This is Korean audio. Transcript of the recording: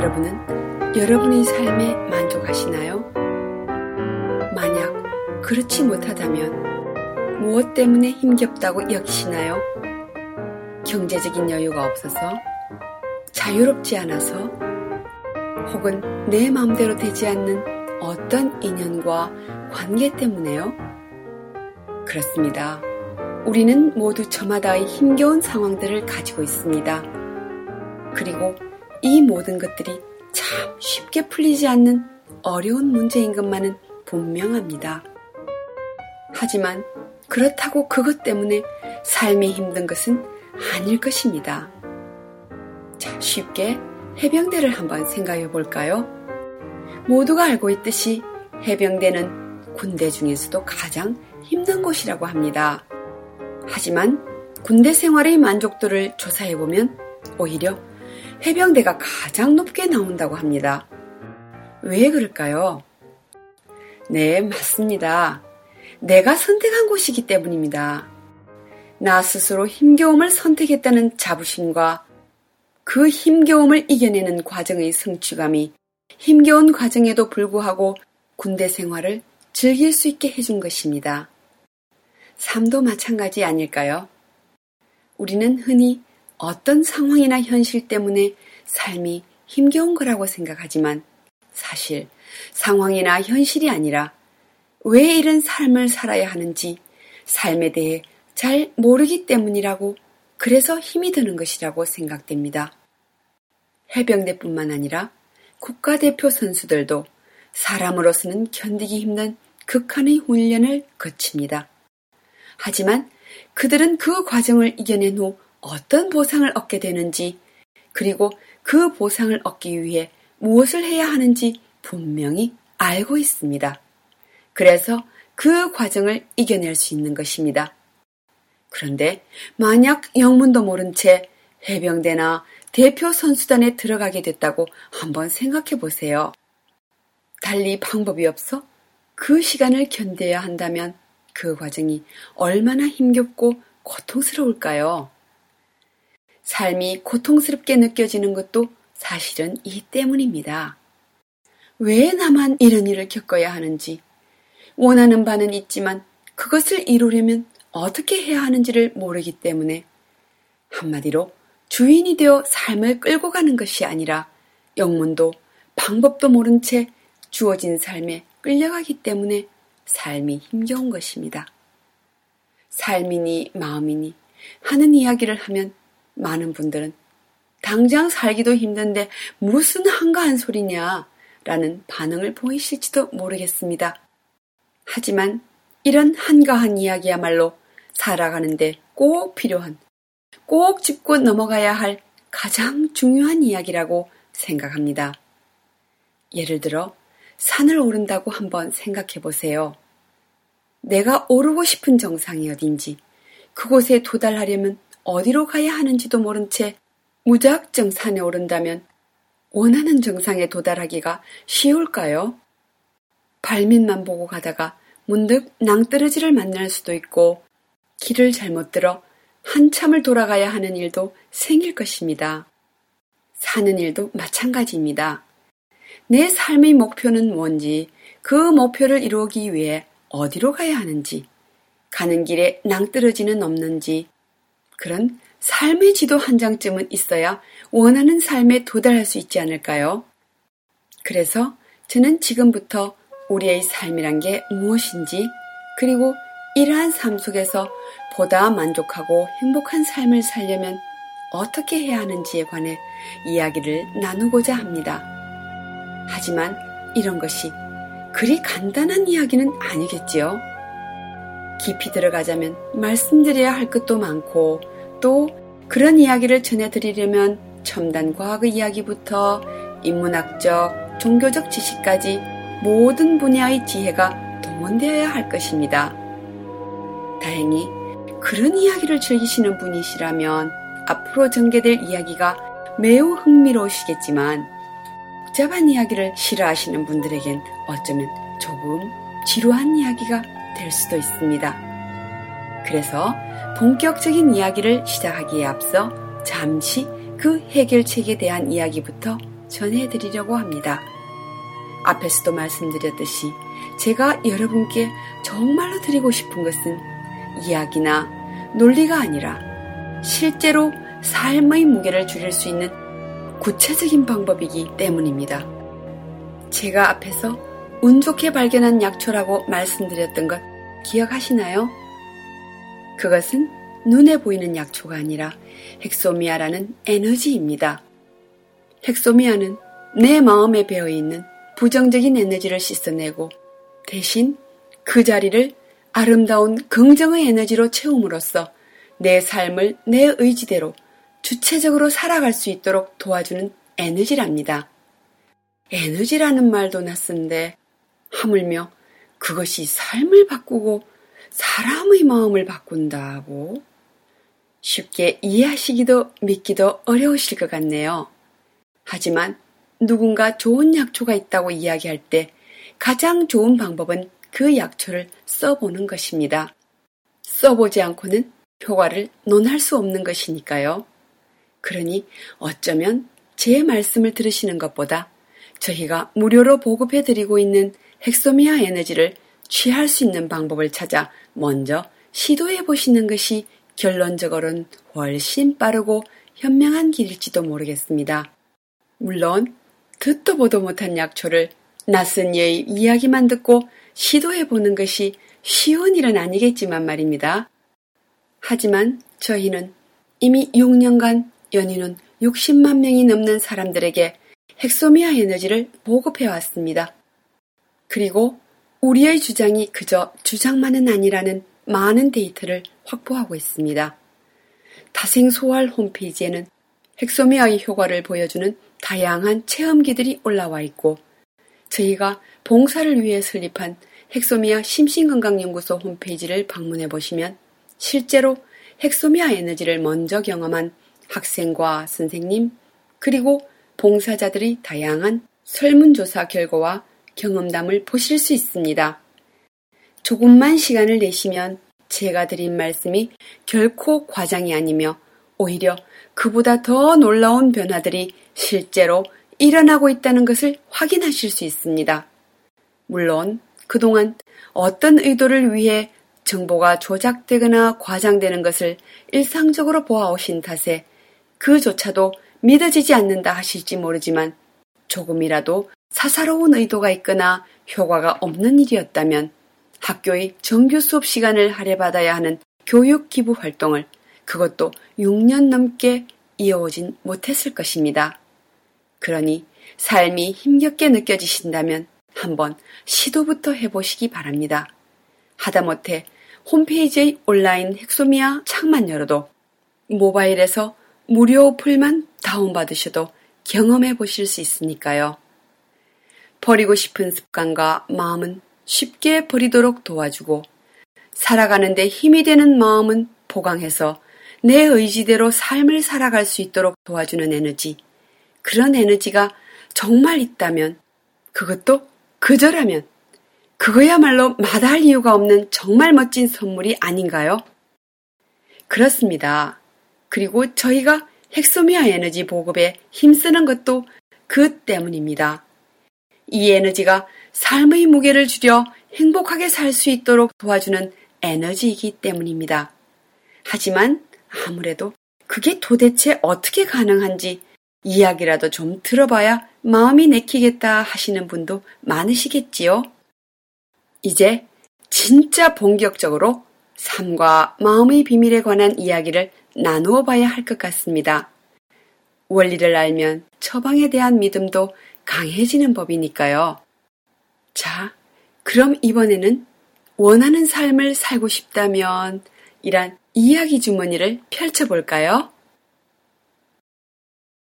여러분은 여러분의 삶에 만족하시나요? 만약 그렇지 못하다면 무엇 때문에 힘겹다고 여기시나요? 경제적인 여유가 없어서 자유롭지 않아서 혹은 내 마음대로 되지 않는 어떤 인연과 관계 때문에요? 그렇습니다. 우리는 모두 저마다의 힘겨운 상황들을 가지고 있습니다. 그리고 이 모든 것들이 참 쉽게 풀리지 않는 어려운 문제인 것만은 분명합니다. 하지만 그렇다고 그것 때문에 삶이 힘든 것은 아닐 것입니다. 자, 쉽게 해병대를 한번 생각해 볼까요? 모두가 알고 있듯이 해병대는 군대 중에서도 가장 힘든 곳이라고 합니다. 하지만 군대 생활의 만족도를 조사해 보면 오히려 해병대가 가장 높게 나온다고 합니다. 왜 그럴까요? 네, 맞습니다. 내가 선택한 곳이기 때문입니다. 나 스스로 힘겨움을 선택했다는 자부심과 그 힘겨움을 이겨내는 과정의 성취감이 힘겨운 과정에도 불구하고 군대 생활을 즐길 수 있게 해준 것입니다. 삶도 마찬가지 아닐까요? 우리는 흔히 어떤 상황이나 현실 때문에 삶이 힘겨운 거라고 생각하지만 사실 상황이나 현실이 아니라 왜 이런 삶을 살아야 하는지 삶에 대해 잘 모르기 때문이라고 그래서 힘이 드는 것이라고 생각됩니다. 해병대뿐만 아니라 국가대표 선수들도 사람으로서는 견디기 힘든 극한의 훈련을 거칩니다. 하지만 그들은 그 과정을 이겨낸 후 어떤 보상을 얻게 되는지, 그리고 그 보상을 얻기 위해 무엇을 해야 하는지 분명히 알고 있습니다. 그래서 그 과정을 이겨낼 수 있는 것입니다. 그런데 만약 영문도 모른 채 해병대나 대표 선수단에 들어가게 됐다고 한번 생각해 보세요. 달리 방법이 없어 그 시간을 견뎌야 한다면 그 과정이 얼마나 힘겹고 고통스러울까요? 삶이 고통스럽게 느껴지는 것도 사실은 이 때문입니다. 왜 나만 이런 일을 겪어야 하는지, 원하는 바는 있지만 그것을 이루려면 어떻게 해야 하는지를 모르기 때문에 한마디로 주인이 되어 삶을 끌고 가는 것이 아니라 영문도 방법도 모른 채 주어진 삶에 끌려가기 때문에 삶이 힘겨운 것입니다. 삶이니 마음이니 하는 이야기를 하면 많은 분들은 당장 살기도 힘든데 무슨 한가한 소리냐 라는 반응을 보이실지도 모르겠습니다. 하지만 이런 한가한 이야기야말로 살아가는데 꼭 필요한, 꼭 짚고 넘어가야 할 가장 중요한 이야기라고 생각합니다. 예를 들어 산을 오른다고 한번 생각해 보세요. 내가 오르고 싶은 정상이 어딘지, 그곳에 도달하려면 어디로 가야 하는지도 모른 채 무작정 산에 오른다면 원하는 정상에 도달하기가 쉬울까요? 발밑만 보고 가다가 문득 낭떠러지를 만날 수도 있고 길을 잘못 들어 한참을 돌아가야 하는 일도 생길 것입니다. 사는 일도 마찬가지입니다. 내 삶의 목표는 뭔지, 그 목표를 이루기 위해 어디로 가야 하는지, 가는 길에 낭떠러지는 없는지, 그런 삶의 지도 한 장쯤은 있어야 원하는 삶에 도달할 수 있지 않을까요? 그래서 저는 지금부터 우리의 삶이란 게 무엇인지, 그리고 이러한 삶 속에서 보다 만족하고 행복한 삶을 살려면 어떻게 해야 하는지에 관해 이야기를 나누고자 합니다. 하지만 이런 것이 그리 간단한 이야기는 아니겠지요. 깊이 들어가자면 말씀드려야 할 것도 많고 또 그런 이야기를 전해드리려면 첨단 과학의 이야기부터 인문학적, 종교적 지식까지 모든 분야의 지혜가 동원되어야 할 것입니다. 다행히 그런 이야기를 즐기시는 분이시라면 앞으로 전개될 이야기가 매우 흥미로우시겠지만 복잡한 이야기를 싫어하시는 분들에겐 어쩌면 조금 지루한 이야기가 될 수도 있습니다. 그래서 본격적인 이야기를 시작하기에 앞서 잠시 그 해결책에 대한 이야기부터 전해드리려고 합니다. 앞에서도 말씀드렸듯이 제가 여러분께 정말로 드리고 싶은 것은 이야기나 논리가 아니라 실제로 삶의 무게를 줄일 수 있는 구체적인 방법이기 때문입니다. 제가 앞에서 운 좋게 발견한 약초라고 말씀드렸던 것 기억하시나요? 그것은 눈에 보이는 약초가 아니라 헥소미아라는 에너지입니다. 헥소미아는 내 마음에 배어 있는 부정적인 에너지를 씻어내고 대신 그 자리를 아름다운 긍정의 에너지로 채움으로써 내 삶을 내 의지대로 주체적으로 살아갈 수 있도록 도와주는 에너지랍니다. 에너지라는 말도 낯선데 하물며 그것이 삶을 바꾸고 사람의 마음을 바꾼다고 쉽게 이해하시기도 믿기도 어려우실 것 같네요. 하지만 누군가 좋은 약초가 있다고 이야기할 때 가장 좋은 방법은 그 약초를 써보는 것입니다. 써보지 않고는 효과를 논할 수 없는 것이니까요. 그러니 어쩌면 제 말씀을 들으시는 것보다 저희가 무료로 보급해드리고 있는 헥소미아 에너지를 취할 수 있는 방법을 찾아 먼저 시도해 보시는 것이 결론적으로는 훨씬 빠르고 현명한 길일지도 모르겠습니다. 물론 듣도 보도 못한 약초를 낯선 예의 이야기만 듣고 시도해 보는 것이 쉬운 일은 아니겠지만 말입니다. 하지만 저희는 이미 6년간 연인은 60만 명이 넘는 사람들에게 헥소미아 에너지를 보급해 왔습니다. 그리고 우리의 주장이 그저 주장만은 아니라는 많은 데이터를 확보하고 있습니다. 다생소활 홈페이지에는 헥소미아의 효과를 보여주는 다양한 체험기들이 올라와 있고 저희가 봉사를 위해 설립한 헥소미아 심신건강연구소 홈페이지를 방문해 보시면 실제로 헥소미아 에너지를 먼저 경험한 학생과 선생님 그리고 봉사자들의 다양한 설문조사 결과와 경험담을 보실 수 있습니다. 조금만 시간을 내시면 제가 드린 말씀이 결코 과장이 아니며 오히려 그보다 더 놀라운 변화들이 실제로 일어나고 있다는 것을 확인하실 수 있습니다. 물론 그동안 어떤 의도를 위해 정보가 조작되거나 과장되는 것을 일상적으로 보아오신 탓에 그조차도 믿어지지 않는다 하실지 모르지만 조금이라도 사사로운 의도가 있거나 효과가 없는 일이었다면 학교의 정규 수업 시간을 할애받아야 하는 교육 기부 활동을 그것도 6년 넘게 이어오진 못했을 것입니다. 그러니 삶이 힘겹게 느껴지신다면 한번 시도부터 해보시기 바랍니다. 하다못해 홈페이지의 온라인 헥소미아 창만 열어도 모바일에서 무료 풀만 다운받으셔도 경험해 보실 수 있으니까요. 버리고 싶은 습관과 마음은 쉽게 버리도록 도와주고 살아가는데 힘이 되는 마음은 보강해서 내 의지대로 삶을 살아갈 수 있도록 도와주는 에너지. 그런 에너지가 정말 있다면 그것도 그저라면 그거야말로 마다할 이유가 없는 정말 멋진 선물이 아닌가요? 그렇습니다. 그리고 저희가 헥소미아 에너지 보급에 힘쓰는 것도 그 때문입니다. 이 에너지가 삶의 무게를 줄여 행복하게 살 수 있도록 도와주는 에너지이기 때문입니다. 하지만 아무래도 그게 도대체 어떻게 가능한지 이야기라도 좀 들어봐야 마음이 내키겠다 하시는 분도 많으시겠지요? 이제 진짜 본격적으로 삶과 마음의 비밀에 관한 이야기를 나누어 봐야 할 것 같습니다. 원리를 알면 처방에 대한 믿음도 강해지는 법이니까요. 자, 그럼 이번에는 원하는 삶을 살고 싶다면 이란 이야기 주머니를 펼쳐볼까요?